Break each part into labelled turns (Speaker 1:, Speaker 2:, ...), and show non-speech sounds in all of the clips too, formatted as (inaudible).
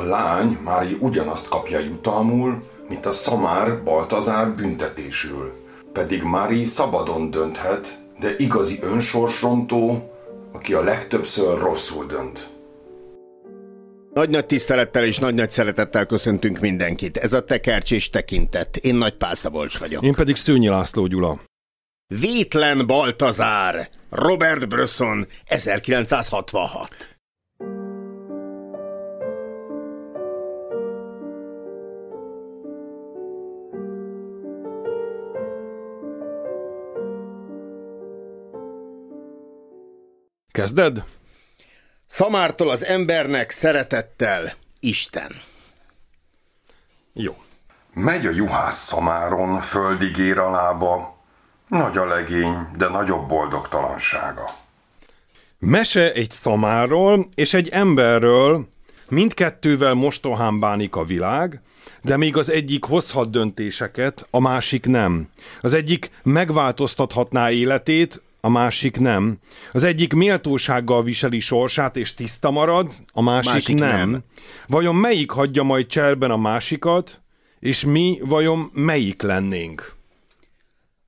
Speaker 1: A lány már ugyanazt kapja jutalmul, mint a szamár Baltazár büntetésül. Pedig Mári szabadon dönthet, de igazi önsorsrontó, aki a legtöbbször rosszul dönt.
Speaker 2: Nagy-nagy tisztelettel és nagy-nagy szeretettel köszöntünk mindenkit. Ez a tekercs és tekintet. Én Nagy Pálszabolcs vagyok.
Speaker 3: Én pedig Szőnyi László Gyula.
Speaker 2: Vétlen Baltazár, Robert Bresson, 1966.
Speaker 3: Kezded?
Speaker 2: Szamártól az embernek szeretettel Isten.
Speaker 3: Jó.
Speaker 1: Megy a juhász szamáron, földig ér a lába, nagy a legény, de nagyobb boldogtalansága.
Speaker 3: Mese egy szamáról és egy emberről, mindkettővel mostohán bánik a világ, de még az egyik hozhat döntéseket, a másik nem. Az egyik megváltoztathatná életét, a másik nem. Az egyik méltósággal viseli sorsát és tiszta marad, a másik, másik nem. nem. Vajon melyik hagyja majd cserben a másikat, és mi vajon melyik lennénk?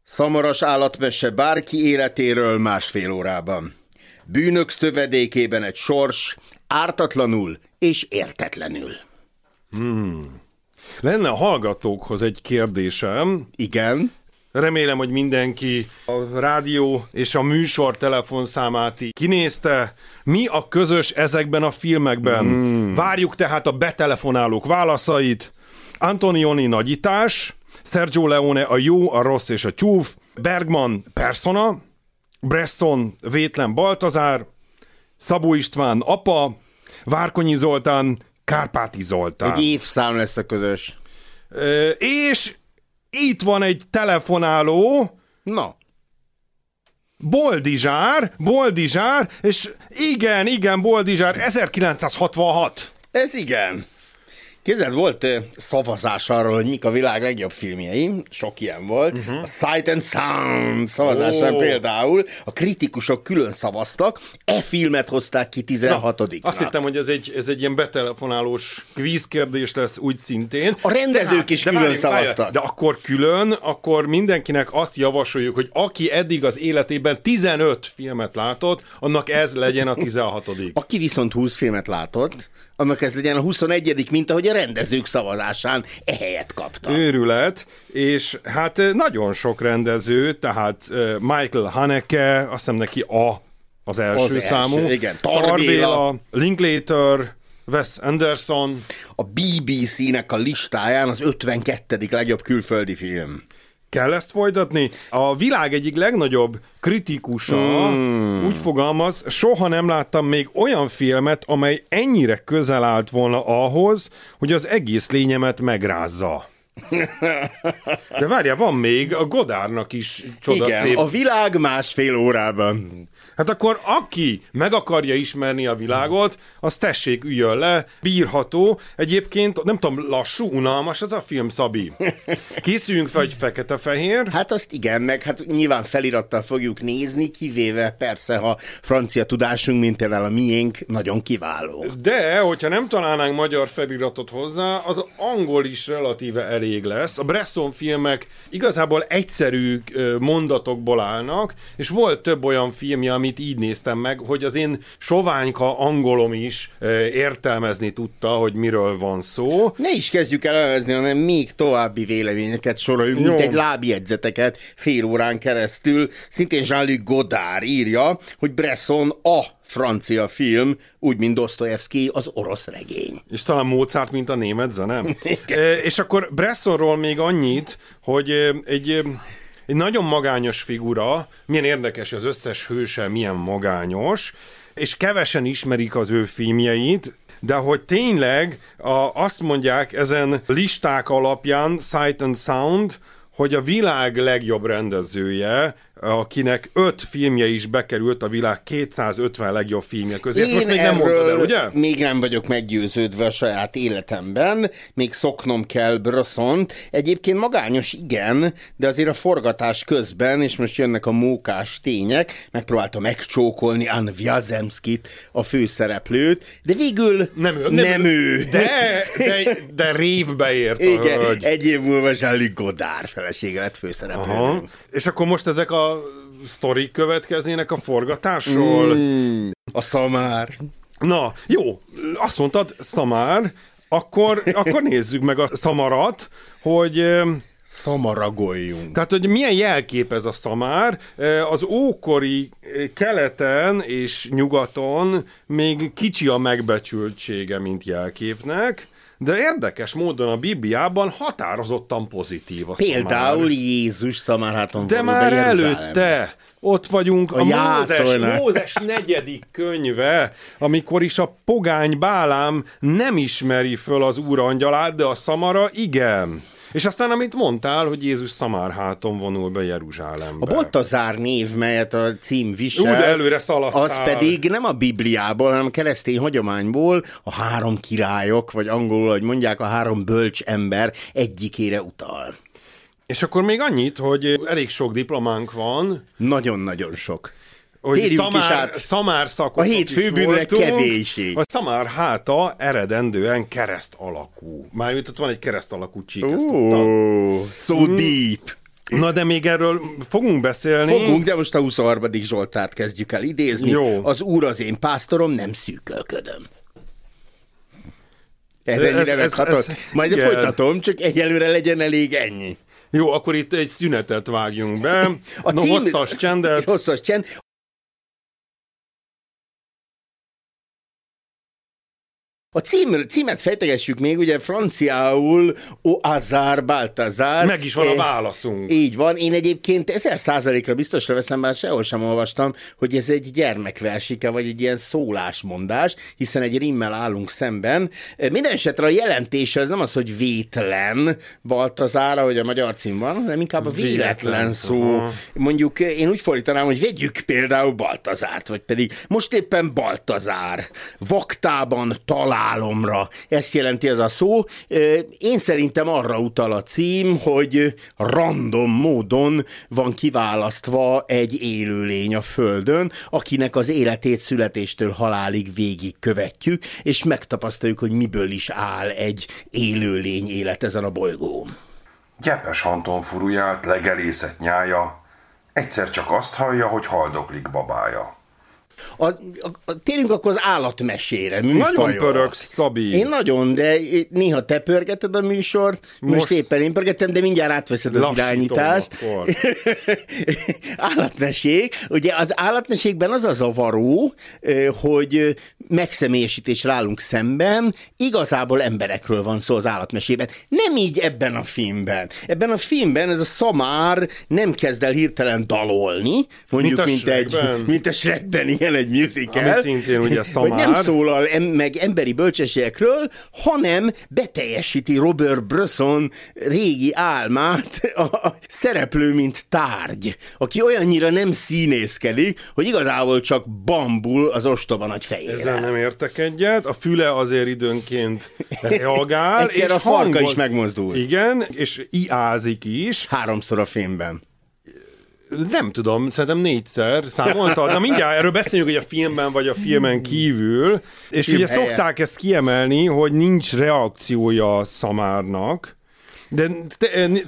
Speaker 2: Szamaras állatmese bárki életéről másfél órában. Bűnök szövedékében egy sors, ártatlanul és értetlenül.
Speaker 3: Hmm. Lenne a hallgatókhoz egy kérdésem.
Speaker 2: Igen?
Speaker 3: Remélem, hogy mindenki a rádió és a műsor telefonszámát kinézte. Mi a közös ezekben a filmekben? Mm. Várjuk tehát a betelefonálók válaszait. Antonioni nagyítás, Sergio Leone a jó, a rossz és a tyúf, Bergman persona, Bresson vétlen Baltazár, Szabó István apa, Várkonyi Zoltán Kárpáti Zoltán.
Speaker 2: Egy évszám lesz a közös.
Speaker 3: És itt van egy telefonáló.
Speaker 2: Na.
Speaker 3: Boldizsár, Boldizsár, és igen, igen, Boldizsár, 1966.
Speaker 2: Ez igen. Képzeld, volt szavazás arról, hogy mik a világ legjobb filmjei, sok ilyen volt. Uh-huh. A Sight and Sound szavazásán oh. például a kritikusok külön szavaztak, e filmet hozták ki 16 Na,
Speaker 3: Azt hittem, hogy ez egy, ez egy ilyen betelefonálós kvízkérdés lesz úgy szintén.
Speaker 2: A rendezők de, is de külön várjunk, szavaztak. Várjunk,
Speaker 3: de akkor külön, akkor mindenkinek azt javasoljuk, hogy aki eddig az életében 15 filmet látott, annak ez legyen a 16
Speaker 2: Aki viszont 20 filmet látott, annak ez legyen a 21 mint ahogy a rendezők szavazásán ehelyet kapta.
Speaker 3: Őrület, és hát nagyon sok rendező, tehát Michael Haneke, azt hiszem neki a az első az számú. Első,
Speaker 2: igen.
Speaker 3: Tarbéla, Linklater, Wes Anderson.
Speaker 2: A BBC-nek a listáján az 52. legjobb külföldi film.
Speaker 3: Kell ezt folytatni? A világ egyik legnagyobb kritikusa mm. úgy fogalmaz, soha nem láttam még olyan filmet, amely ennyire közel állt volna ahhoz, hogy az egész lényemet megrázza. (laughs) De várja, van még a Godárnak is csodaszép.
Speaker 2: Igen, a világ másfél órában.
Speaker 3: Hát akkor aki meg akarja ismerni a világot, az tessék, üljön le, bírható. Egyébként, nem tudom, lassú, unalmas az a film, Szabi. (laughs) Készüljünk fel egy fekete-fehér.
Speaker 2: Hát azt igen, meg hát nyilván felirattal fogjuk nézni, kivéve persze, ha francia tudásunk, mint például a miénk, nagyon kiváló.
Speaker 3: De, hogyha nem találnánk magyar feliratot hozzá, az angol is relatíve elég lesz. A Bresson filmek igazából egyszerű mondatokból állnak, és volt több olyan filmje, amit így néztem meg, hogy az én soványka angolom is értelmezni tudta, hogy miről van szó.
Speaker 2: Ne is kezdjük el elemezni, hanem még további véleményeket soroljunk, Jó. mint egy lábjegyzeteket fél órán keresztül. Szintén Jean-Luc Godard írja, hogy Bresson a francia film, úgy, mint Dostoyevsky az orosz regény.
Speaker 3: És talán Mozart, mint a német zene. (laughs) e, és akkor Bressonról még annyit, hogy egy egy nagyon magányos figura, milyen érdekes, az összes hőse milyen magányos, és kevesen ismerik az ő filmjeit, de hogy tényleg a, azt mondják ezen listák alapján, Sight and Sound, hogy a világ legjobb rendezője akinek öt filmje is bekerült a világ 250 legjobb filmje közé. Ezt most még nem mondtad el, ugye?
Speaker 2: még nem vagyok meggyőződve a saját életemben, még szoknom kell Brösszont. Egyébként magányos igen, de azért a forgatás közben, és most jönnek a mókás tények, megpróbálta megcsókolni Ann Vjazemskit, a főszereplőt, de végül
Speaker 3: nem ő. Nem,
Speaker 2: nem ő.
Speaker 3: De, de, de révbe ért
Speaker 2: Igen, hölgy. egy év múlva Jean-Luc Godard felesége lett főszereplő.
Speaker 3: És akkor most ezek a sztorik következnének a forgatásról? Mm,
Speaker 2: a szamár.
Speaker 3: Na, jó, azt mondtad, szamár, akkor, (laughs) akkor nézzük meg a szamarat, hogy
Speaker 2: Szamaragoljunk.
Speaker 3: Tehát, hogy milyen jelkép ez a szamár. Az ókori keleten és nyugaton még kicsi a megbecsültsége, mint jelképnek, de érdekes módon a Bibliában határozottan pozitív a
Speaker 2: Például
Speaker 3: szamár.
Speaker 2: Jézus szamárháton
Speaker 3: De már előtte ott vagyunk a, a Mózes, Mózes negyedik könyve, amikor is a pogány Bálám nem ismeri föl az úr angyalát, de a szamara igen. És aztán, amit mondtál, hogy Jézus szamárháton vonul be Jeruzsálembe.
Speaker 2: A Baltazár név, melyet a cím visel,
Speaker 3: Úgy előre szaladtál.
Speaker 2: az pedig nem a Bibliából, hanem a keresztény hagyományból a három királyok, vagy angolul, hogy mondják, a három bölcs ember egyikére utal.
Speaker 3: És akkor még annyit, hogy elég sok diplománk van.
Speaker 2: Nagyon-nagyon sok
Speaker 3: hogy Térjünk szamár, át szamár
Speaker 2: a hét főbűnre kevéség.
Speaker 3: A szamár háta eredendően kereszt alakú. Mármint ott van egy kereszt alakú csík,
Speaker 2: oh, So hmm. deep.
Speaker 3: Na de még erről fogunk beszélni.
Speaker 2: Fogunk, de most a 23. Zsoltárt kezdjük el idézni. Jó. Az úr az én pásztorom, nem szűkölködöm. Ez ennyire ez, ez, ez, Majd igen. folytatom, csak egyelőre legyen elég ennyi.
Speaker 3: Jó, akkor itt egy szünetet vágjunk be. (laughs) A no, cím... hosszas csendet.
Speaker 2: Hosszas csend. A cím, címet fejtegessük még, ugye franciául O Azar Baltazar.
Speaker 3: Meg is van a válaszunk.
Speaker 2: Így van. Én egyébként ezer százalékra biztosra veszem, bár sehol sem olvastam, hogy ez egy gyermekversike, vagy egy ilyen szólásmondás, hiszen egy rimmel állunk szemben. Minden esetre a jelentése az nem az, hogy vétlen Baltazár, hogy a magyar cím van, hanem inkább a véletlen, véletlen szó. Aha. Mondjuk én úgy fordítanám, hogy vegyük például Baltazárt, vagy pedig most éppen Baltazár. Vaktában talál álomra. Ezt jelenti ez a szó. Én szerintem arra utal a cím, hogy random módon van kiválasztva egy élőlény a Földön, akinek az életét születéstől halálig végig követjük, és megtapasztaljuk, hogy miből is áll egy élőlény élet ezen a bolygón.
Speaker 1: Gyepes Anton furuját, legelészet nyája, egyszer csak azt hallja, hogy haldoklik babája.
Speaker 2: A, a, a, térjünk akkor az állatmesére.
Speaker 3: Műfajok. Nagyon pöröksz, Szabi.
Speaker 2: Én nagyon, de néha te pörgeted a műsort, most, most éppen én pörgettem, de mindjárt átveszed az irányítást. (laughs) állatmesék. Ugye az állatmesékben az a zavaró, hogy megszemélyesítés rálunk szemben, igazából emberekről van szó az állatmesében. Nem így ebben a filmben. Ebben a filmben ez a szamár nem kezd el hirtelen dalolni, mondjuk, mint, mint egy, mint a Shrekben, ilyen egy musical.
Speaker 3: Ami szintén ugye szamár.
Speaker 2: Hogy nem szólal em, meg emberi bölcsességekről, hanem beteljesíti Robert Bresson régi álmát a, a szereplő, mint tárgy, aki olyannyira nem színészkedik, hogy igazából csak bambul az ostoba nagy fejére.
Speaker 3: Ezzel nem értek egyet, a füle azért időnként reagál. (laughs)
Speaker 2: Egyszer és a farka hangol... is megmozdul.
Speaker 3: Igen, és iázik is.
Speaker 2: Háromszor a filmben.
Speaker 3: Nem tudom, szerintem négyszer számolta. Na mindjárt erről beszéljük, hogy a filmben vagy a filmen kívül. És Film ugye helye. szokták ezt kiemelni, hogy nincs reakciója a szamárnak, de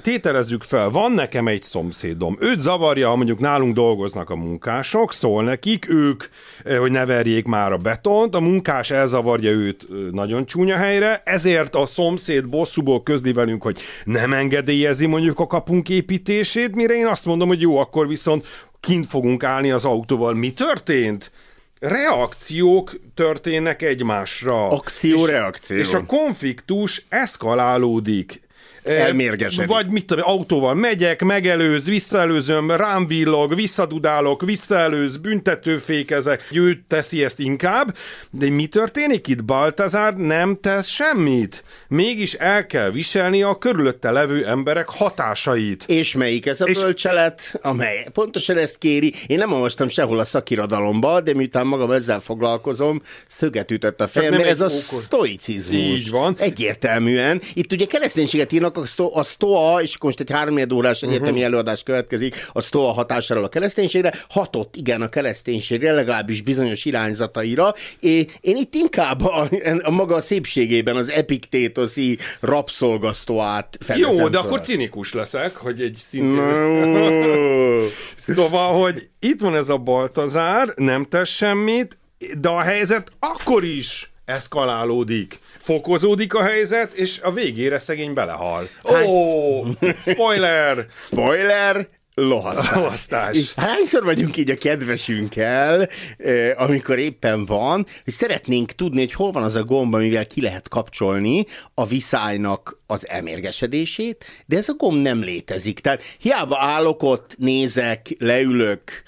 Speaker 3: tételezzük fel, van nekem egy szomszédom, őt zavarja, mondjuk nálunk dolgoznak a munkások, szól nekik, ők, eh, hogy ne verjék már a betont, a munkás elzavarja őt eh, nagyon csúnya helyre, ezért a szomszéd bosszúból közli velünk, hogy nem engedélyezi mondjuk a kapunk építését, mire én azt mondom, hogy jó, akkor viszont kint fogunk állni az autóval. Mi történt? reakciók történnek egymásra.
Speaker 2: Akció-reakció.
Speaker 3: És, és a konfliktus eszkalálódik
Speaker 2: Elmérgesedik.
Speaker 3: Vagy mit tudom, autóval megyek, megelőz, visszaelőzöm, rám villog, visszadudálok, visszaelőz, büntetőfékezek, ő teszi ezt inkább, de mi történik itt? Baltazár nem tesz semmit. Mégis el kell viselni a körülötte levő emberek hatásait.
Speaker 2: És melyik ez a
Speaker 3: És-
Speaker 2: bölcselet, amely pontosan ezt kéri? Én nem olvastam sehol a szakirodalomba, de miután magam ezzel foglalkozom, szöget ütött a fejembe.
Speaker 3: nem
Speaker 2: Ez a
Speaker 3: okos-
Speaker 2: sztoicizmus.
Speaker 3: Így van.
Speaker 2: Egyértelműen. Itt ugye kereszténységet írnak, a, szto, a stoa, és most egy három órás
Speaker 3: Mhm.
Speaker 2: egyetemi uh-huh. előadás következik a stoa hatásáról a kereszténységre. Hatott, igen, a kereszténységre, legalábbis bizonyos irányzataira. É, én itt inkább a, a maga szépségében az epiktétoszi rabszolgasztóát fedezem
Speaker 3: Jó, de
Speaker 2: föl.
Speaker 3: akkor cinikus leszek, hogy egy szintén... (laughs) Szóval, hogy itt van ez a Baltazár, nem tesz semmit, de a helyzet akkor is eszkalálódik. Fokozódik a helyzet, és a végére szegény belehal. Ó, (laughs) spoiler!
Speaker 2: Spoiler, lohasztás. (laughs) Hányszor vagyunk így a kedvesünkkel, amikor éppen van, hogy szeretnénk tudni, hogy hol van az a gomb, amivel ki lehet kapcsolni a viszálynak az elmérgesedését, de ez a gomb nem létezik. Tehát hiába állok ott, nézek, leülök,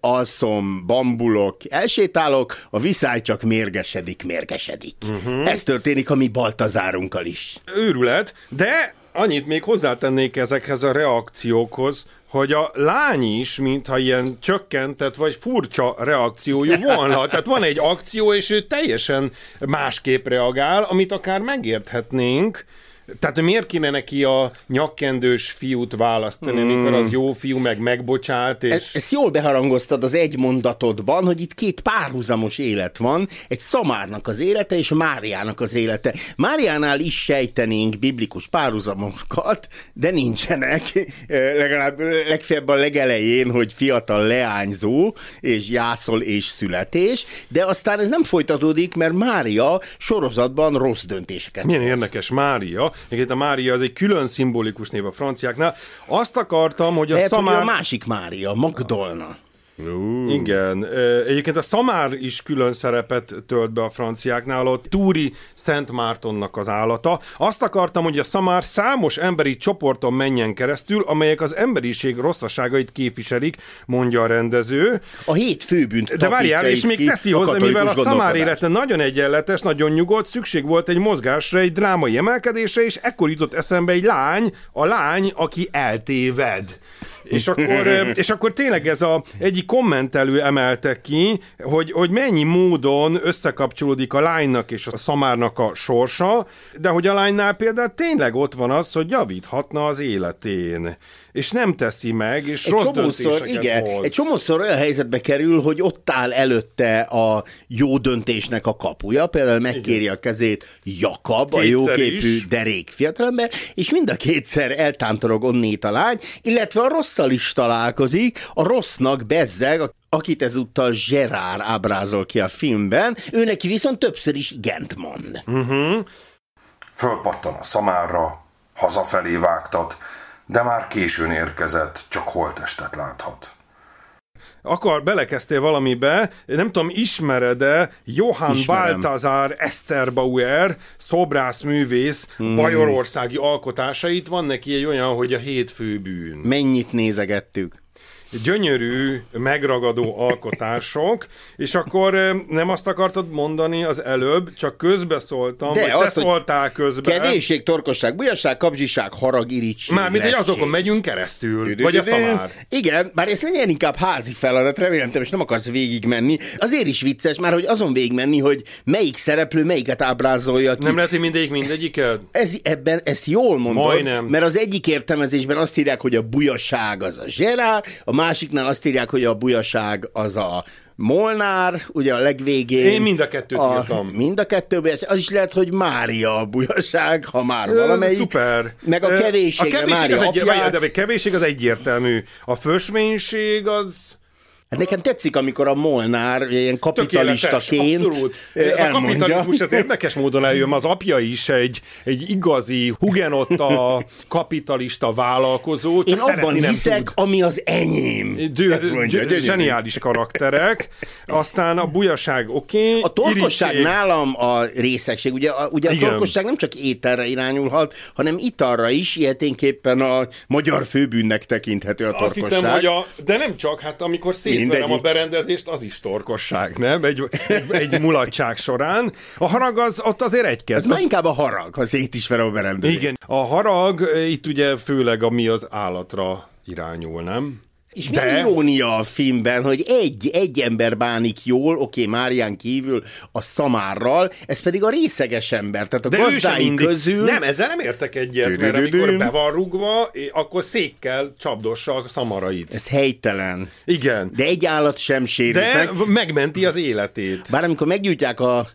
Speaker 2: alszom, bambulok, elsétálok, a viszály csak mérgesedik, mérgesedik. Uh-huh. Ez történik a mi Baltazárunkkal is.
Speaker 3: Őrület, de annyit még hozzátennék ezekhez a reakciókhoz, hogy a lány is, mintha ilyen csökkentett vagy furcsa reakciójú (laughs) volna. Tehát van egy akció, és ő teljesen másképp reagál, amit akár megérthetnénk, tehát miért kéne neki a nyakkendős fiút választani, mm. amikor az jó fiú meg megbocsált, és...
Speaker 2: E- Ezt jól beharangoztad az egy mondatodban, hogy itt két párhuzamos élet van, egy Szamárnak az élete és Máriának az élete. Máriánál is sejtenénk biblikus párhuzamokat, de nincsenek, legalább legfeljebb a legelején, hogy fiatal leányzó, és jászol és születés, de aztán ez nem folytatódik, mert Mária sorozatban rossz döntéseket
Speaker 3: Milyen
Speaker 2: hoz.
Speaker 3: érdekes Mária. Egyébként a Mária az egy külön szimbolikus név a franciáknál. Azt akartam, hogy a
Speaker 2: Lehet, hogy
Speaker 3: szamár...
Speaker 2: a másik Mária, Magdolna.
Speaker 3: Igen. Ö, Egyébként a Szamár is külön szerepet tölt be a franciáknál, ott Túri Szent Mártonnak az állata. Azt akartam, hogy a Szamár számos emberi csoporton menjen keresztül, amelyek az emberiség rosszaságait képviselik, mondja a rendező.
Speaker 2: A hét főbűnt
Speaker 3: De várjál, és még teszi hozzá, mivel a Szamár élete nagyon egyenletes, nagyon nyugodt, szükség volt egy mozgásra, egy drámai emelkedésre, és ekkor jutott eszembe egy lány, a lány, aki eltéved. És akkor, és akkor tényleg ez a egyik kommentelő emelte ki, hogy, hogy mennyi módon összekapcsolódik a lánynak és a szamárnak a sorsa, de hogy a lánynál például tényleg ott van az, hogy javíthatna az életén. És nem teszi meg, és
Speaker 2: Egy
Speaker 3: rossz
Speaker 2: csomószor, igen,
Speaker 3: hoz.
Speaker 2: egy csomószor olyan helyzetbe kerül, hogy ott áll előtte a jó döntésnek a kapuja, például megkéri a kezét Jakab, a
Speaker 3: Kétszer
Speaker 2: jóképű
Speaker 3: is.
Speaker 2: derék fiatalember, és mind a kétszer eltántorog onnét a lány, illetve a rosszal is találkozik, a rossznak bezzeg, akit ezúttal Gerard ábrázol ki a filmben, ő neki viszont többször is igent mond.
Speaker 1: Fölpattan a szamárra, hazafelé vágtat, de már későn érkezett, csak holtestet láthat.
Speaker 3: Akar, belekezdtél valamibe, nem tudom, ismered-e Johann
Speaker 2: Ismerem.
Speaker 3: Balthasar Esterbauer, szobrászművész, hmm. bajorországi alkotásait. Van neki egy olyan, hogy a hét főbűn.
Speaker 2: Mennyit nézegettük?
Speaker 3: Gyönyörű, megragadó alkotások, és akkor nem azt akartad mondani az előbb, csak közbeszóltam,
Speaker 2: De
Speaker 3: vagy te
Speaker 2: azt, hogy
Speaker 3: szóltál közben.
Speaker 2: Kevésség, torkosság, bujasság, kapzsiság, harag, irítség.
Speaker 3: Mármint, hogy azokon megyünk keresztül, vagy a szamár.
Speaker 2: Igen, bár ez legyen inkább házi feladat, remélem te most nem akarsz végigmenni. Azért is vicces már, hogy azon végigmenni, hogy melyik szereplő melyiket ábrázolja ki.
Speaker 3: Nem lehet, hogy mindegyik mindegyiket?
Speaker 2: Ez, ebben ezt jól mondod,
Speaker 3: Majdnem.
Speaker 2: mert az egyik értelmezésben azt írják, hogy a bujaság az a Gerard, a másiknál azt írják, hogy a bujaság az a Molnár, ugye a legvégén.
Speaker 3: Én mind a kettőt
Speaker 2: a,
Speaker 3: írtam.
Speaker 2: Mind a kettőben, az is lehet, hogy Mária a bujaság, ha már valamelyik.
Speaker 3: Szuper.
Speaker 2: Meg a
Speaker 3: Ö,
Speaker 2: kevésségre
Speaker 3: a kevéség
Speaker 2: Mária
Speaker 3: az egy,
Speaker 2: apját.
Speaker 3: de a kevéség az egyértelmű. A fösvénység az...
Speaker 2: Hát nekem tetszik, amikor a Molnár ilyen kapitalistaként
Speaker 3: abszolút. Ez
Speaker 2: elmondja.
Speaker 3: a kapitalizmus, ez érdekes módon eljön, az apja is egy, egy igazi hugenotta (laughs) kapitalista vállalkozó, csak
Speaker 2: Én abban hiszek,
Speaker 3: tud.
Speaker 2: ami az enyém.
Speaker 3: Dő,
Speaker 2: mondja,
Speaker 3: dő, zseniális karakterek, aztán a bujaság oké, okay,
Speaker 2: A torkosság nálam a részegség. Ugye a, ugye a torkosság nem csak ételre irányulhat, hanem italra is, ilyeténképpen a magyar főbűnnek tekinthető a
Speaker 3: Azt
Speaker 2: torkosság.
Speaker 3: hittem, hogy a, de nem csak, hát amikor szétverem a berendezést, az is torkosság, nem? Egy, egy, mulatság során. A harag az ott azért egy
Speaker 2: Ez
Speaker 3: kezd.
Speaker 2: már inkább a harag, ha szétismerem a berendezést.
Speaker 3: Igen, a harag eh, itt ugye főleg ami az állatra irányul, nem?
Speaker 2: És De... irónia a filmben, hogy egy, egy ember bánik jól, oké, okay, Márián kívül a szamárral, ez pedig a részeges ember, tehát a
Speaker 3: De
Speaker 2: gazdái közül...
Speaker 3: Nem, ezzel nem értek egyet, mert amikor be van rugva, eh, akkor székkel csapdossa a szamarait.
Speaker 2: Ez helytelen.
Speaker 3: Igen.
Speaker 2: De egy állat sem sérült
Speaker 3: De
Speaker 2: meg.
Speaker 3: megmenti az életét.
Speaker 2: Bár amikor meggyújtják a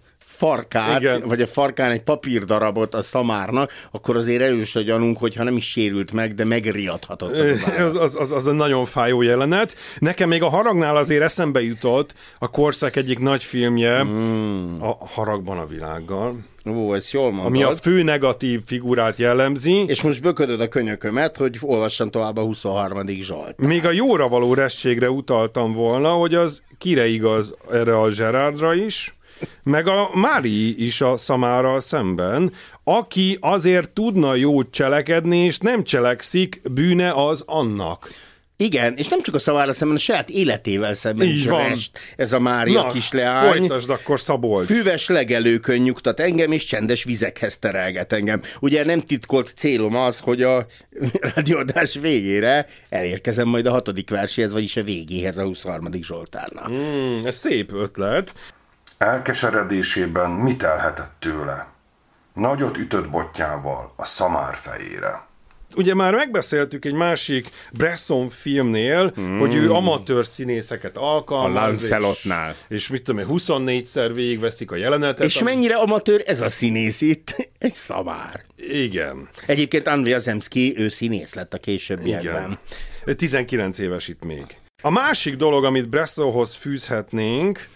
Speaker 2: farkát,
Speaker 3: Igen.
Speaker 2: Vagy a farkán egy papírdarabot a szamárnak, akkor azért erős a gyanunk, hogyha nem is sérült meg, de megriadhatott az, (laughs) az.
Speaker 3: Az, az, az, egy nagyon fájó jelenet. Nekem még a haragnál azért eszembe jutott a korszak egyik nagy filmje, mm. a Haragban a világgal,
Speaker 2: Ó, ezt jól mondod.
Speaker 3: ami a fő negatív figurát jellemzi.
Speaker 2: És most böködöd a könyökömet, hogy olvassam tovább a 23. Zsolt.
Speaker 3: Még a jóra való rességre utaltam volna, hogy az kire igaz erre a Gerardra is, meg a Mári is a Szamárral szemben, aki azért tudna jót cselekedni, és nem cselekszik, bűne az annak.
Speaker 2: Igen, és nem csak a szavára szemben, a saját életével szemben
Speaker 3: Így
Speaker 2: is
Speaker 3: van.
Speaker 2: rest ez a Mária kisleány.
Speaker 3: folytasd akkor Szabolcs.
Speaker 2: Füves legelőkön nyugtat engem, és csendes vizekhez terelget engem. Ugye nem titkolt célom az, hogy a (laughs) rádióadás végére elérkezem majd a hatodik verséhez, vagyis a végéhez a 23. Zsoltárnak. Mm.
Speaker 3: Ez szép ötlet.
Speaker 1: Elkeseredésében mit elhetett tőle? Nagyot ütött botjával a szamár fejére.
Speaker 3: Ugye már megbeszéltük egy másik Bresson filmnél, mm. hogy ő amatőr színészeket alkalmaz.
Speaker 2: A Lancelotnál.
Speaker 3: És, és mit tudom én, 24-szer végigveszik a jelenetet.
Speaker 2: És mennyire amatőr ez a színész itt? (laughs) Egy szamár.
Speaker 3: Igen.
Speaker 2: Egyébként Andrea Zemski, ő színész lett a későbbiekben.
Speaker 3: Igen. 19 éves itt még. A másik dolog, amit Bressonhoz fűzhetnénk,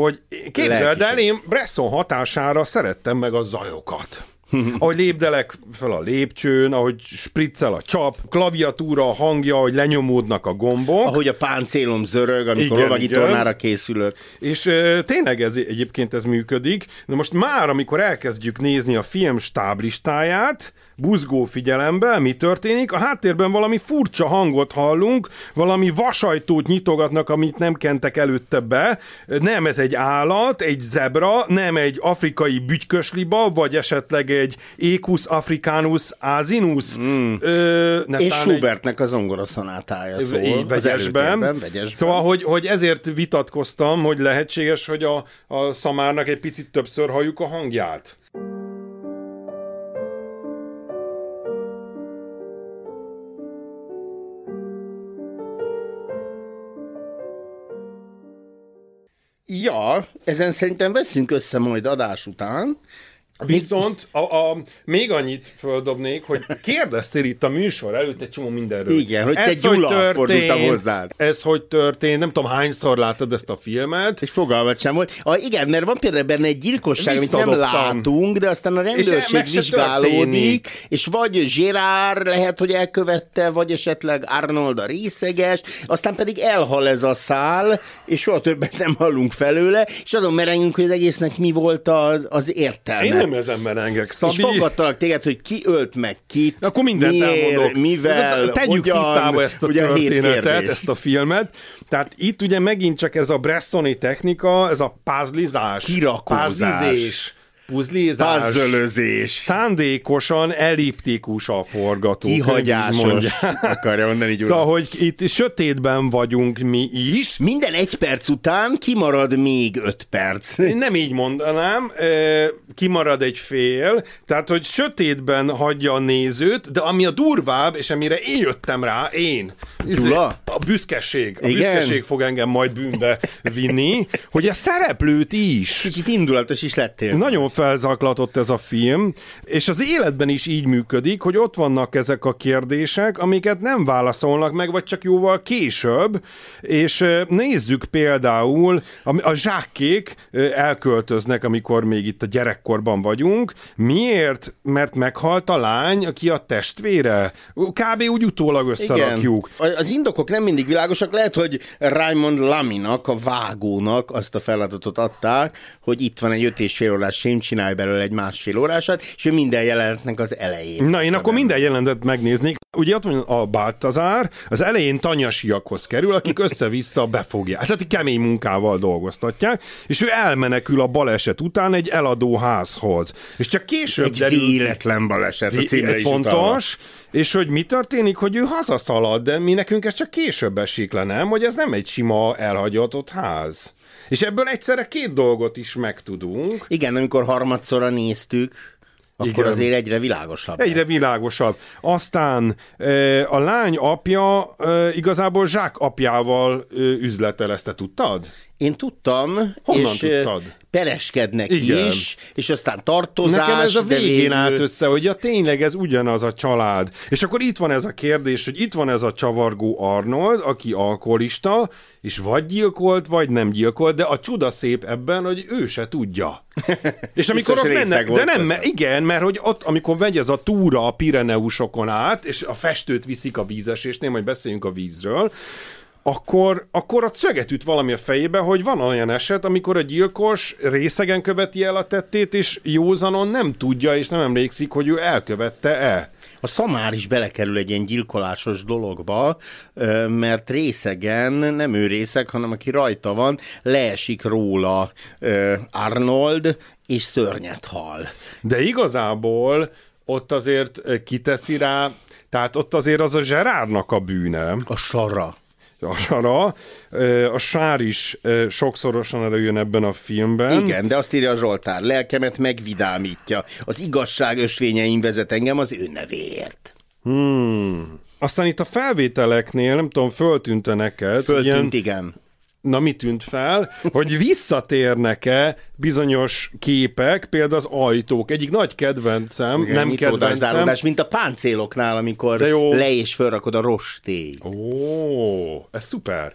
Speaker 3: hogy képzeld el, én Bresson hatására szerettem meg a zajokat. (laughs) ahogy lépdelek föl a lépcsőn, ahogy spriccel a csap, klaviatúra, a hangja, hogy lenyomódnak a gombok.
Speaker 2: Ahogy a páncélom zörög, amikor lovagi tornára készülök.
Speaker 3: És ö, tényleg ez egyébként ez működik. De most már, amikor elkezdjük nézni a film stáblistáját, buzgó figyelembe, mi történik, a háttérben valami furcsa hangot hallunk, valami vasajtót nyitogatnak, amit nem kentek előtte be. Nem ez egy állat, egy zebra, nem egy afrikai bütykösliba, vagy esetleg egy Ecus africanus asinus. Mm. Ö,
Speaker 2: És
Speaker 3: netán egy-
Speaker 2: Schubertnek a zongora szonátája szól.
Speaker 3: így,
Speaker 2: az
Speaker 3: vegyesben.
Speaker 2: vegyesben.
Speaker 3: Szóval, hogy, hogy ezért vitatkoztam, hogy lehetséges, hogy a, a szamárnak egy picit többször halljuk a hangját.
Speaker 2: Ja, ezen szerintem veszünk össze majd adás után.
Speaker 3: Viszont a, a, még annyit földobnék, hogy kérdeztél itt a műsor előtt egy csomó mindenről.
Speaker 2: Igen, hogy te Gyula fordultam hozzád.
Speaker 3: Ez hogy történt, nem tudom hányszor láttad ezt a filmet.
Speaker 2: És fogalmat sem volt. A, igen, mert van például benne egy gyilkosság, amit nem látunk, de aztán a rendőrség
Speaker 3: se
Speaker 2: vizsgálódik, és vagy Gérard lehet, hogy elkövette, vagy esetleg Arnold a részeges, aztán pedig elhal ez a szál, és soha többet nem hallunk felőle, és azon merengünk, hogy az egésznek mi volt az, az értelme.
Speaker 3: Én nem ezen merengek,
Speaker 2: és
Speaker 3: Szabi.
Speaker 2: fogadtalak téged, hogy ki ölt meg kit,
Speaker 3: Akkor mindent
Speaker 2: miért,
Speaker 3: elmondok.
Speaker 2: mivel,
Speaker 3: Tegyük
Speaker 2: hogyan,
Speaker 3: tisztába ezt a
Speaker 2: ugye
Speaker 3: történetet, ezt a filmet. Tehát itt ugye megint csak ez a Bressoni technika, ez a puzzlizás.
Speaker 2: Kirakózás.
Speaker 3: Puzzlizés. Puzzlizás.
Speaker 2: Puzzlözés.
Speaker 3: Szándékosan elliptikus a így
Speaker 2: Kihagyásos, (laughs) akarja mondani Gyula.
Speaker 3: Szóval, hogy itt sötétben vagyunk mi is.
Speaker 2: Minden egy perc után kimarad még öt perc.
Speaker 3: Én nem így mondanám, kimarad egy fél, tehát, hogy sötétben hagyja a nézőt, de ami a durvább, és amire én jöttem rá, én. ez
Speaker 2: Gyula?
Speaker 3: A büszkeség. A
Speaker 2: Igen?
Speaker 3: büszkeség fog engem majd bűnbe vinni, hogy a szereplőt is.
Speaker 2: Kicsit indulatos is lettél.
Speaker 3: Nagyon felzaklatott ez a film, és az életben is így működik, hogy ott vannak ezek a kérdések, amiket nem válaszolnak meg, vagy csak jóval később, és nézzük például, a zsákkék elköltöznek, amikor még itt a gyerekkorban vagyunk. Miért? Mert meghalt a lány, aki a testvére? Kb. úgy utólag összerakjuk.
Speaker 2: Igen. Az indokok nem mindig világosak. Lehet, hogy Raymond Laminak, a vágónak azt a feladatot adták, hogy itt van egy öt és fél órás csinálj belőle egy másfél órásat, és ő minden jelenetnek az elején.
Speaker 3: Na, én akkor minden jelenetet megnéznék. Ugye ott van a Baltazár, az elején tanyasiakhoz kerül, akik össze-vissza befogják. Tehát kemény munkával dolgoztatják, és ő elmenekül a baleset után egy eladó házhoz. És csak később
Speaker 2: egy derül... véletlen baleset, a címre
Speaker 3: is fontos, utalva. és hogy mi történik, hogy ő hazaszalad, de mi nekünk ez csak később esik le, nem? Hogy ez nem egy sima elhagyatott ház. És ebből egyszerre két dolgot is megtudunk.
Speaker 2: Igen, amikor harmadszorra néztük, akkor Igen. azért egyre világosabb.
Speaker 3: Egyre világosabb. Aztán a lány apja igazából Zsák apjával üzletel, ezt te tudtad?
Speaker 2: Én tudtam,
Speaker 3: Honnan és tudtad?
Speaker 2: pereskednek Igen. is, és aztán tartozás.
Speaker 3: Nekem ez a végén végül... állt össze, hogy ja, tényleg ez ugyanaz a család. És akkor itt van ez a kérdés, hogy itt van ez a csavargó Arnold, aki alkoholista, és vagy gyilkolt, vagy nem gyilkolt, de a csuda szép ebben, hogy ő se tudja. (laughs) És amikor ott mennek, de nem, mert igen, mert hogy ott, amikor megy ez a túra a Pireneusokon át, és a festőt viszik a vízesésnél, majd beszéljünk a vízről, akkor, akkor a szöget üt valami a fejébe, hogy van olyan eset, amikor a gyilkos részegen követi el a tettét, és józanon nem tudja, és nem emlékszik, hogy ő elkövette-e.
Speaker 2: A szamár is belekerül egy ilyen gyilkolásos dologba, mert részegen, nem ő részeg, hanem aki rajta van, leesik róla Arnold, és szörnyet hal.
Speaker 3: De igazából ott azért kiteszi rá, tehát ott azért az a Zserárnak a bűne.
Speaker 2: A sara
Speaker 3: a sara. A sár is sokszorosan előjön ebben a filmben.
Speaker 2: Igen, de azt írja a Zsoltár, lelkemet megvidámítja. Az igazság ösvényeim vezet engem az ő nevéért.
Speaker 3: Hmm. Aztán itt a felvételeknél, nem tudom, föltűnt neked?
Speaker 2: Föltűnt, ilyen, igen
Speaker 3: na mi tűnt fel, hogy visszatérnek-e bizonyos képek, például az ajtók. Egyik nagy kedvencem, Igen, nem kedvencem. Záródás,
Speaker 2: mint a páncéloknál, amikor le és fölrakod a rostély.
Speaker 3: Ó, ez szuper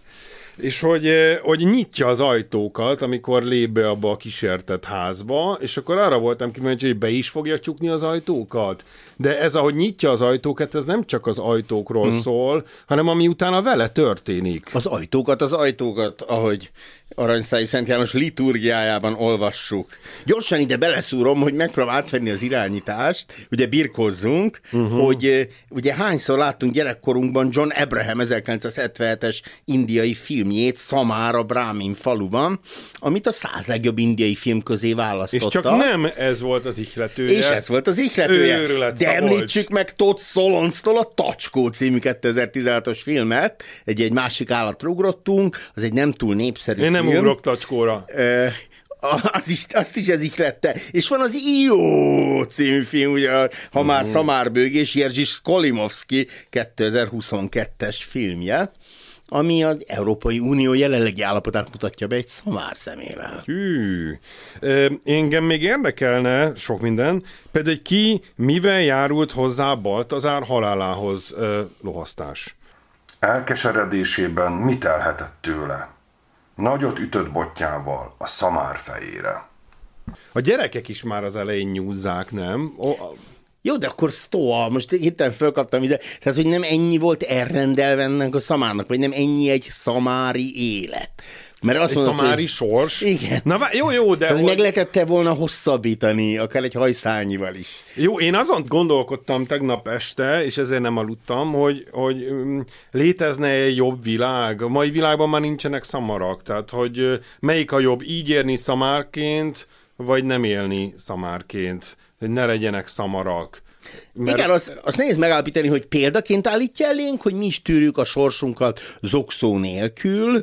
Speaker 3: és hogy, eh, hogy nyitja az ajtókat, amikor lép be abba a kísértett házba, és akkor arra voltam kíváncsi, hogy be is fogja csukni az ajtókat. De ez, ahogy nyitja az ajtókat, ez nem csak az ajtókról hmm. szól, hanem ami utána vele történik.
Speaker 2: Az ajtókat, az ajtókat, ahogy Aranyszáj Szent János liturgiájában olvassuk. Gyorsan ide beleszúrom, hogy megpróbálom átvenni az irányítást, ugye birkozzunk, uh-huh. hogy ugye hányszor láttunk gyerekkorunkban John Abraham 1977-es indiai filmjét Szamára Brahmin faluban, amit a száz legjobb indiai film közé választotta.
Speaker 3: És csak nem ez volt az ihletője.
Speaker 2: És ez volt az ihletője. Őrület, De említsük meg Todd Solonstól a Tacskó című 2016-os filmet, egy, egy másik állatra ugrottunk, az egy nem túl népszerű
Speaker 3: Én nem nem ugrok tacskóra.
Speaker 2: az is, azt is ez lette. És van az Io című film, ugye, ha már uh-huh. Szamárbőgés, Jerzy Skolimovski 2022-es filmje ami az Európai Unió jelenlegi állapotát mutatja be egy szamár szemével.
Speaker 3: Hű, engem még érdekelne sok minden, például ki mivel járult hozzá Baltazár halálához lohasztás?
Speaker 1: Elkeseredésében mit elhetett tőle? Nagyot ütött botjával a szamár fejére.
Speaker 3: A gyerekek is már az elején nyúzzák, nem? O,
Speaker 2: jó, de akkor sztoa, most hirtelen fölkaptam ide, tehát hogy nem ennyi volt elrendelve ennek a szamárnak, vagy nem ennyi egy szamári élet.
Speaker 3: Mert azt egy mondod, szamári hogy... sors?
Speaker 2: Igen.
Speaker 3: Na, jó, jó, de...
Speaker 2: Tehát hogy... meg lehetett volna hosszabbítani, akár egy hajszálnyival is.
Speaker 3: Jó, én azon gondolkodtam tegnap este, és ezért nem aludtam, hogy, hogy um, létezne egy jobb világ. A mai világban már nincsenek szamarak, tehát hogy melyik a jobb, így érni szamárként, vagy nem élni szamárként, hogy ne legyenek szamarak.
Speaker 2: Mert... Igen, azt, az nehéz megállapítani, hogy példaként állítja elénk, hogy mi is tűrjük a sorsunkat zokszó nélkül,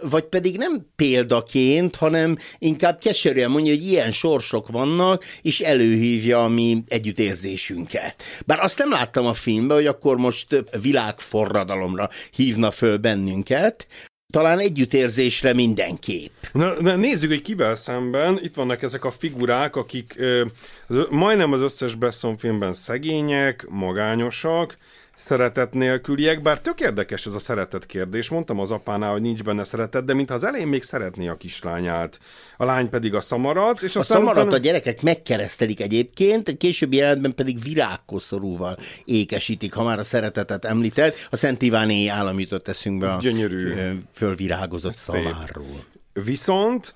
Speaker 2: vagy pedig nem példaként, hanem inkább keserűen mondja, hogy ilyen sorsok vannak, és előhívja a mi együttérzésünket. Bár azt nem láttam a filmben, hogy akkor most világforradalomra hívna föl bennünket, talán együttérzésre mindenképp.
Speaker 3: Na, na, nézzük, hogy kivel szemben. Itt vannak ezek a figurák, akik ö, az, majdnem az összes Besson filmben szegények, magányosak, szeretet nélküliek, bár tök érdekes ez a szeretet kérdés. Mondtam az apánál, hogy nincs benne szeretet, de mintha az elején még szeretné a kislányát. A lány pedig a szamarat. És
Speaker 2: a szamarat utána... a gyerekek megkeresztelik egyébként, egy későbbi jelentben pedig virágkoszorúval ékesítik, ha már a szeretetet említett. A Szent Iváné állam jutott eszünkbe ez a gyönyörű. fölvirágozott szamárról.
Speaker 3: Viszont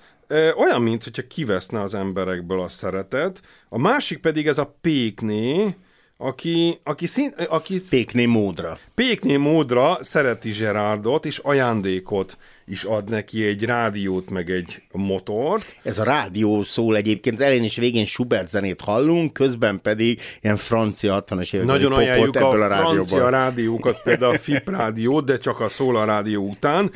Speaker 3: olyan, mint hogyha kiveszne az emberekből a szeretet, a másik pedig ez a pékné, aki, aki, szín, aki
Speaker 2: Pékné módra.
Speaker 3: Pékné módra szereti Gerardot, és ajándékot is ad neki egy rádiót, meg egy motort.
Speaker 2: Ez a rádió szól egyébként, az elején és végén Schubert zenét hallunk, közben pedig ilyen francia 60-as évek
Speaker 3: Nagyon ajánljuk a, a francia rádiókat, például a FIP rádiót, de csak a szól a rádió után.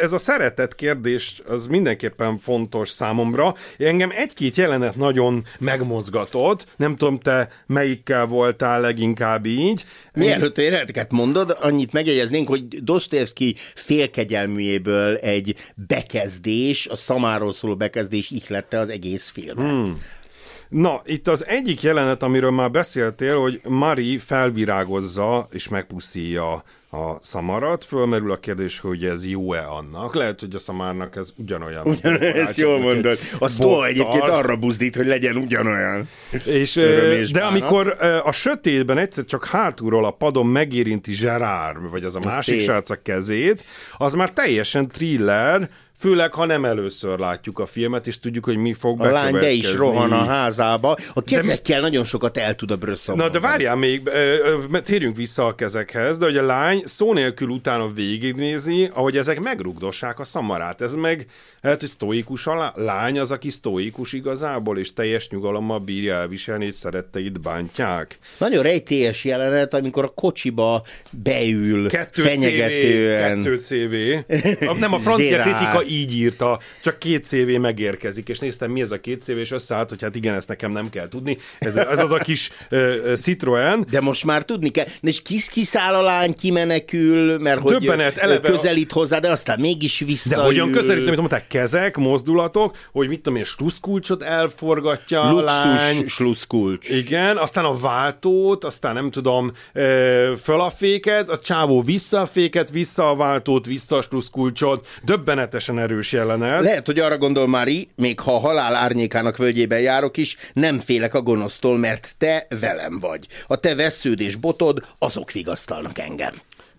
Speaker 3: Ez a szeretet kérdés az mindenképpen fontos számomra. Engem egy-két jelenet nagyon megmozgatott. Nem tudom, te melyikkel voltál leginkább így.
Speaker 2: Mielőtt jeleneteket mondod, annyit megjegyeznénk, hogy Dostoyevsky félkegyelműjéből egy bekezdés, a szamáról szóló bekezdés ihlette az egész filmet. Hmm.
Speaker 3: Na, itt az egyik jelenet, amiről már beszéltél, hogy Mari felvirágozza és megpuszíja a szamarat. Fölmerül a kérdés, hogy ez jó-e annak. Lehet, hogy a szamárnak ez ugyanolyan.
Speaker 2: Ugyanolyan, ezt jól mondod. A sztó egyébként arra buzdít, hogy legyen ugyanolyan.
Speaker 3: És, de amikor a sötétben egyszer csak hátulról a padon megérinti Gerard, vagy az a másik srác a kezét, az már teljesen thriller, Főleg, ha nem először látjuk a filmet, és tudjuk, hogy mi fog
Speaker 2: A lány be is rohan a házába. A kezekkel de... nagyon sokat el tud a brösszom.
Speaker 3: Na, de várjál még, térjünk vissza a kezekhez, de hogy a lány szó nélkül utána végignézi, ahogy ezek megrugdossák a szamarát. Ez meg lehet, hogy sztóikus a lány az, aki sztóikus igazából, és teljes nyugalommal bírja elviselni, és szeretteit bántják.
Speaker 2: Nagyon rejtélyes jelenet, amikor a kocsiba beül kettő fenyegetően.
Speaker 3: CV, kettő CV. (laughs) Nem, a francia kritika így írta, csak két CV megérkezik, és néztem, mi ez a két CV, és összeállt, hogy hát igen, ezt nekem nem kell tudni. Ez, ez az a kis uh, Citroen.
Speaker 2: De most már tudni kell. És kis kiszáll a lány, kimenekül, mert hogy Döbbenet, eleve közelít hozzá, de aztán mégis vissza.
Speaker 3: De hogyan közelít, amit mondták, kezek, mozdulatok, hogy mit tudom én, sluszkulcsot elforgatja
Speaker 2: Luxus
Speaker 3: a lány.
Speaker 2: sluszkulcs.
Speaker 3: Igen, aztán a váltót, aztán nem tudom, föl a féket, a csávó vissza a féket, vissza a váltót, vissza a sluszkulcsot. Döbbenetesen erős jelenet.
Speaker 2: Lehet, hogy arra gondol Mari, még ha a halál árnyékának völgyében járok is, nem félek a gonosztól, mert te velem vagy. A te vesződ és botod, azok vigasztalnak engem.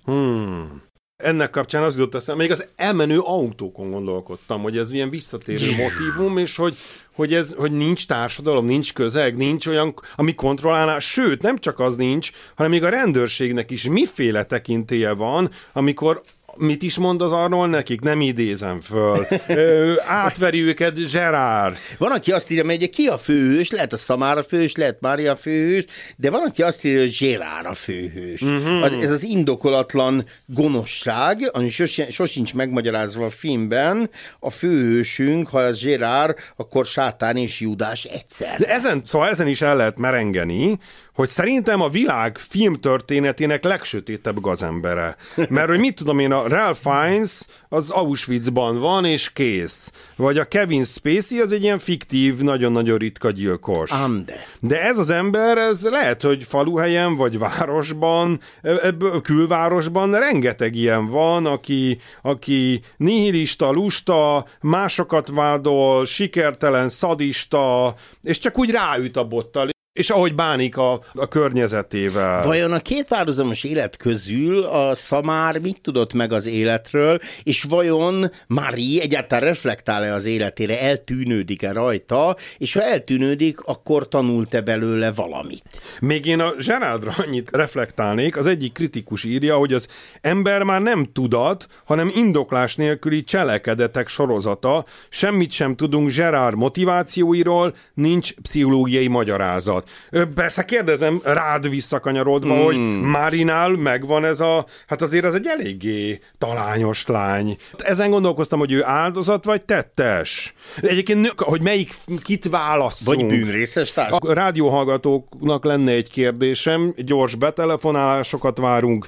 Speaker 3: Hmm ennek kapcsán az jutott eszembe, még az elmenő autókon gondolkodtam, hogy ez ilyen visszatérő motivum, és hogy, hogy, ez, hogy nincs társadalom, nincs közeg, nincs olyan, ami kontrollálná, sőt, nem csak az nincs, hanem még a rendőrségnek is miféle tekintélye van, amikor mit is mond az arról nekik? Nem idézem föl. Ö, átveri őket Gerard.
Speaker 2: Van, aki azt írja, hogy ki a főhős, lehet a Szamára főhős, lehet Mária főhős, de van, aki azt írja, hogy Gerard a főhős. Uh-huh. Ez az indokolatlan gonoszság, ami sosincs megmagyarázva a filmben, a főhősünk, ha az Gerard, akkor sátán és Judás egyszer.
Speaker 3: De ezen, szóval ezen is el lehet merengeni, hogy szerintem a világ filmtörténetének legsötétebb gazembere. Mert hogy mit tudom én, a Ralph Fiennes az Auschwitzban van, és kész. Vagy a Kevin Spacey az egy ilyen fiktív, nagyon-nagyon ritka gyilkos.
Speaker 2: Ande.
Speaker 3: De ez az ember, ez lehet, hogy faluhelyen, vagy városban, ebből, külvárosban rengeteg ilyen van, aki, aki nihilista, lusta, másokat vádol, sikertelen, szadista, és csak úgy ráüt a bottal, és ahogy bánik a, a környezetével.
Speaker 2: Vajon a két párhuzamos élet közül a Szamár mit tudott meg az életről, és vajon Mari egyáltalán reflektál-e az életére, eltűnődik-e rajta, és ha eltűnődik, akkor tanult-e belőle valamit?
Speaker 3: Még én a Zserádra annyit reflektálnék, az egyik kritikus írja, hogy az ember már nem tudat, hanem indoklás nélküli cselekedetek sorozata, semmit sem tudunk Zserár motivációiról, nincs pszichológiai magyarázat alatt. Persze kérdezem rád visszakanyarodva, mm. hogy Marinál megvan ez a, hát azért ez egy eléggé talányos lány. Ezen gondolkoztam, hogy ő áldozat vagy tettes. Egyébként, hogy melyik kit válaszunk.
Speaker 2: Vagy bűnrészes társ.
Speaker 3: A rádióhallgatóknak lenne egy kérdésem, gyors betelefonálásokat várunk.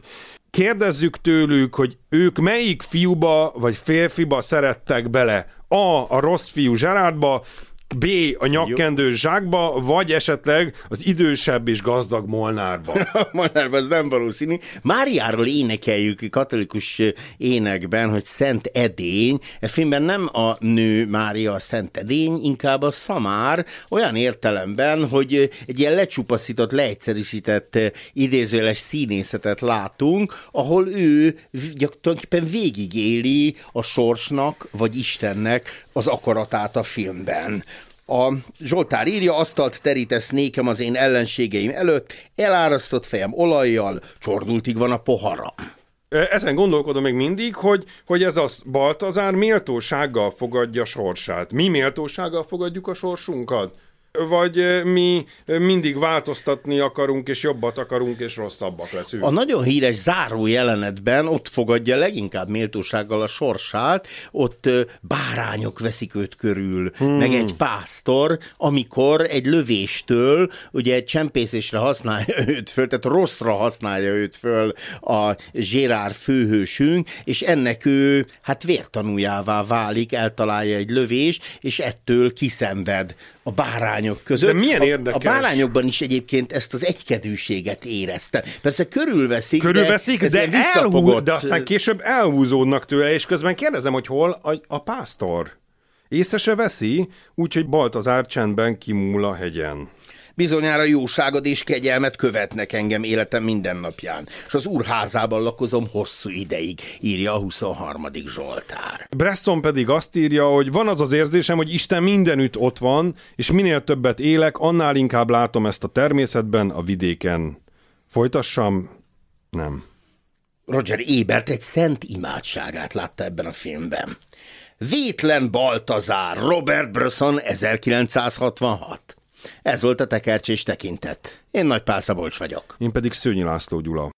Speaker 3: kérdezzük tőlük, hogy ők melyik fiúba vagy férfiba szerettek bele. A. A rossz fiú Zserádba, B. a nyakkendő zsákba, vagy esetleg az idősebb és gazdag Molnárba. (laughs)
Speaker 2: Molnárba az nem valószínű. Máriáról énekeljük katolikus énekben, hogy Szent Edény. E filmben nem a nő Mária a Szent Edény, inkább a szamár, olyan értelemben, hogy egy ilyen lecsupaszított, leegyszerűsített idézőles színészetet látunk, ahol ő tulajdonképpen végigéli a sorsnak, vagy Istennek az akaratát a filmben. A Zsoltár írja, asztalt terítesz nékem az én ellenségeim előtt, elárasztott fejem olajjal, csordultig van a pohara.
Speaker 3: Ezen gondolkodom még mindig, hogy, hogy ez a Baltazár méltósággal fogadja sorsát. Mi méltósággal fogadjuk a sorsunkat? Vagy mi mindig változtatni akarunk, és jobbat akarunk, és rosszabbak leszünk.
Speaker 2: A nagyon híres záró jelenetben ott fogadja leginkább méltósággal a sorsát, ott bárányok veszik őt körül, hmm. meg egy pásztor, amikor egy lövéstől, ugye egy csempészésre használja (laughs) őt föl, tehát rosszra használja őt föl a Gérár főhősünk, és ennek ő hát vértanújává válik, eltalálja egy lövés, és ettől kiszenved a bárány bárányok között.
Speaker 3: De milyen érdekes.
Speaker 2: A, a bárányokban is egyébként ezt az egykedűséget érezte. Persze körülveszik,
Speaker 3: körülveszik de, de, elhú, de aztán később elhúzódnak tőle, és közben kérdezem, hogy hol a, a pásztor? Észre se veszi, úgyhogy Baltazár csendben kimúl a hegyen.
Speaker 2: Bizonyára jóságod és kegyelmet követnek engem életem mindennapján, és az úrházában lakozom hosszú ideig, írja a 23. Zsoltár.
Speaker 3: Bresson pedig azt írja, hogy van az az érzésem, hogy Isten mindenütt ott van, és minél többet élek, annál inkább látom ezt a természetben, a vidéken. Folytassam? Nem.
Speaker 2: Roger Ebert egy szent imádságát látta ebben a filmben. Vétlen Baltazár, Robert Bresson 1966. Ez volt a tekercsés tekintet. Én Nagy Pál Szabolcs vagyok.
Speaker 3: Én pedig Szőnyi László Gyula.